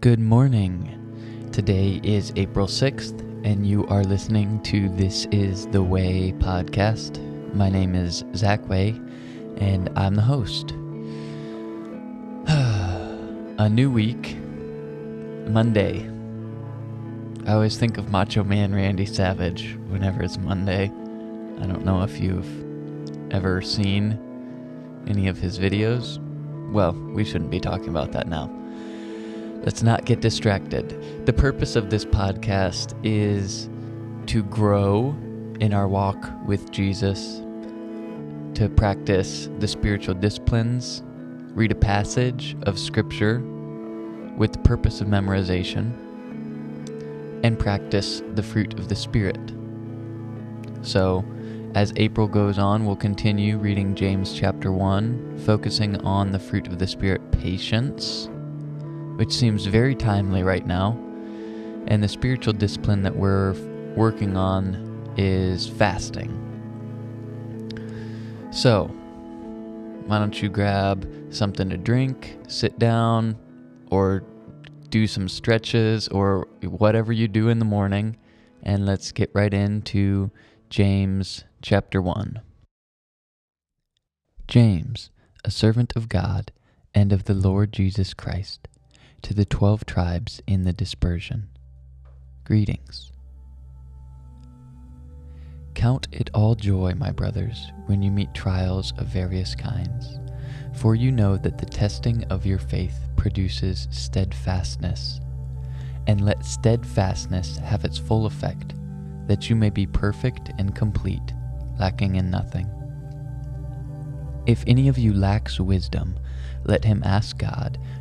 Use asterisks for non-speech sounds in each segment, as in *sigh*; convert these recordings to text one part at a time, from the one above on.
Good morning. Today is April 6th, and you are listening to This Is the Way podcast. My name is Zach Way, and I'm the host. *sighs* A new week, Monday. I always think of Macho Man Randy Savage whenever it's Monday. I don't know if you've ever seen any of his videos. Well, we shouldn't be talking about that now. Let's not get distracted. The purpose of this podcast is to grow in our walk with Jesus, to practice the spiritual disciplines, read a passage of Scripture with the purpose of memorization, and practice the fruit of the Spirit. So, as April goes on, we'll continue reading James chapter 1, focusing on the fruit of the Spirit, patience, which seems very timely right now. And the spiritual discipline that we're working on is fasting. So, why don't you grab something to drink, sit down, or do some stretches, or whatever you do in the morning, and let's get right into James chapter 1. James, a servant of God and of the Lord Jesus Christ, to the twelve tribes in the dispersion. Greetings. Count it all joy, my brothers, when you meet trials of various kinds, for you know that the testing of your faith produces steadfastness. And let steadfastness have its full effect, that you may be perfect and complete, lacking in nothing. If any of you lacks wisdom, let him ask God,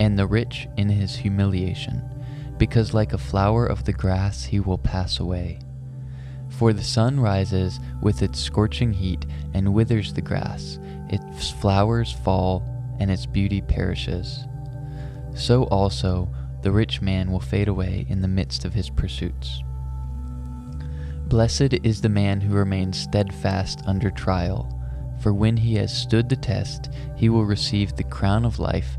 and the rich in his humiliation, because like a flower of the grass he will pass away. For the sun rises with its scorching heat and withers the grass, its flowers fall, and its beauty perishes. So also the rich man will fade away in the midst of his pursuits. Blessed is the man who remains steadfast under trial for when he has stood the test, he will receive the crown of life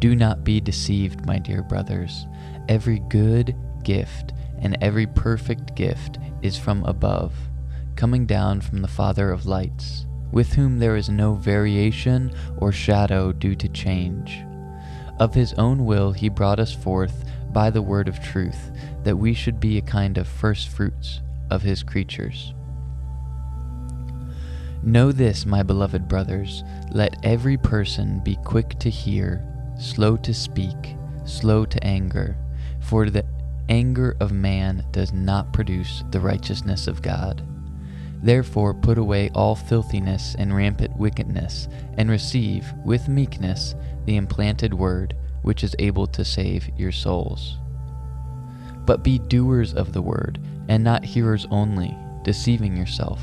Do not be deceived, my dear brothers. Every good gift and every perfect gift is from above, coming down from the Father of lights, with whom there is no variation or shadow due to change. Of his own will he brought us forth by the word of truth, that we should be a kind of first fruits of his creatures. Know this, my beloved brothers let every person be quick to hear, slow to speak, slow to anger, for the anger of man does not produce the righteousness of God. Therefore, put away all filthiness and rampant wickedness, and receive, with meekness, the implanted word, which is able to save your souls. But be doers of the word, and not hearers only, deceiving yourself.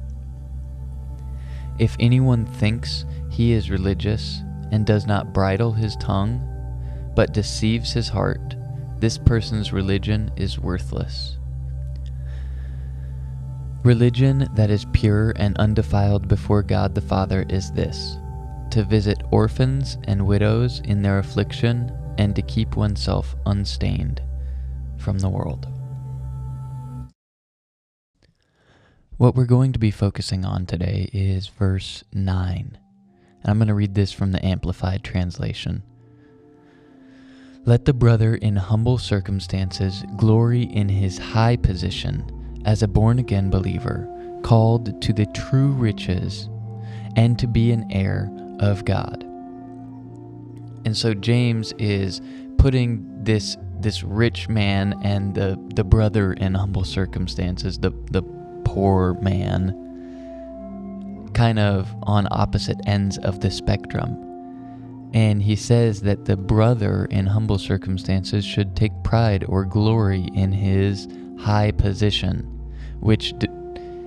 If anyone thinks he is religious and does not bridle his tongue, but deceives his heart, this person's religion is worthless. Religion that is pure and undefiled before God the Father is this to visit orphans and widows in their affliction and to keep oneself unstained from the world. What we're going to be focusing on today is verse 9. And I'm going to read this from the Amplified Translation. Let the brother in humble circumstances glory in his high position as a born again believer, called to the true riches and to be an heir of God. And so James is putting this this rich man and the, the brother in humble circumstances, the, the poor man, kind of on opposite ends of the spectrum. And he says that the brother in humble circumstances should take pride or glory in his high position, which d-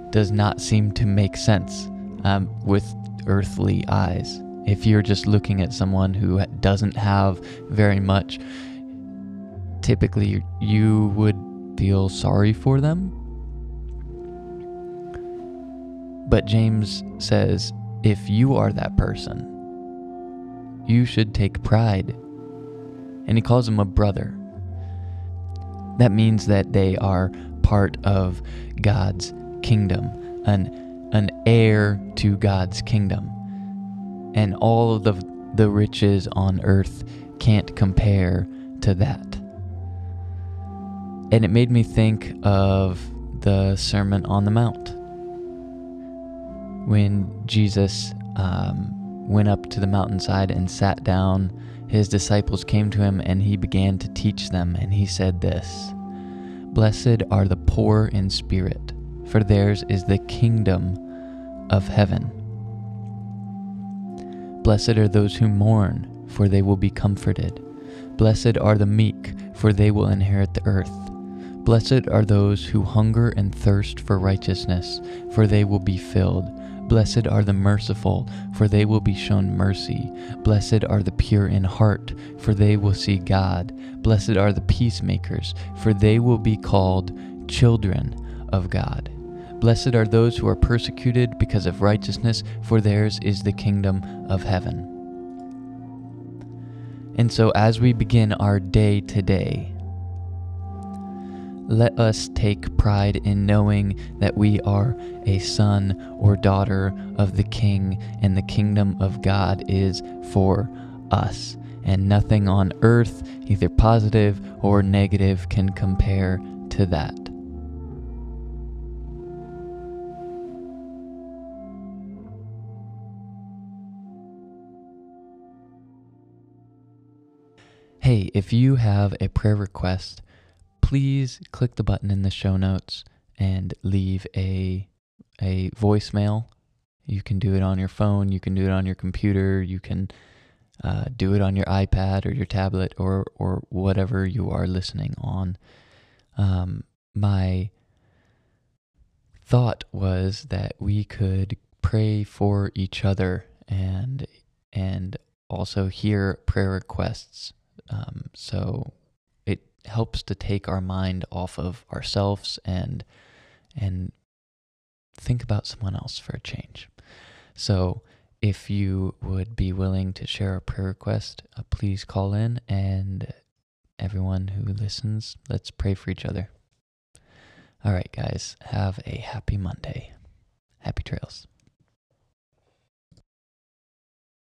does not seem to make sense um, with earthly eyes. If you're just looking at someone who doesn't have very much, typically you would feel sorry for them but James says if you are that person, you should take pride. And he calls him a brother. That means that they are part of God's kingdom, an, an heir to God's kingdom. And all of the, the riches on earth can't compare to that. And it made me think of the Sermon on the Mount when Jesus um, went up to the mountainside and sat down, his disciples came to him and he began to teach them. And he said this Blessed are the poor in spirit, for theirs is the kingdom of heaven. Blessed are those who mourn, for they will be comforted. Blessed are the meek, for they will inherit the earth. Blessed are those who hunger and thirst for righteousness, for they will be filled. Blessed are the merciful, for they will be shown mercy. Blessed are the pure in heart, for they will see God. Blessed are the peacemakers, for they will be called children of God. Blessed are those who are persecuted because of righteousness, for theirs is the kingdom of heaven. And so, as we begin our day today, let us take pride in knowing that we are a son or daughter of the King, and the kingdom of God is for us. And nothing on earth, either positive or negative, can compare to that. Hey, if you have a prayer request, please click the button in the show notes and leave a a voicemail. You can do it on your phone, you can do it on your computer, you can uh, do it on your iPad or your tablet or or whatever you are listening on. Um, my thought was that we could pray for each other and and also hear prayer requests. Um, so helps to take our mind off of ourselves and and think about someone else for a change. So, if you would be willing to share a prayer request, uh, please call in and everyone who listens, let's pray for each other. All right, guys, have a happy Monday. Happy trails.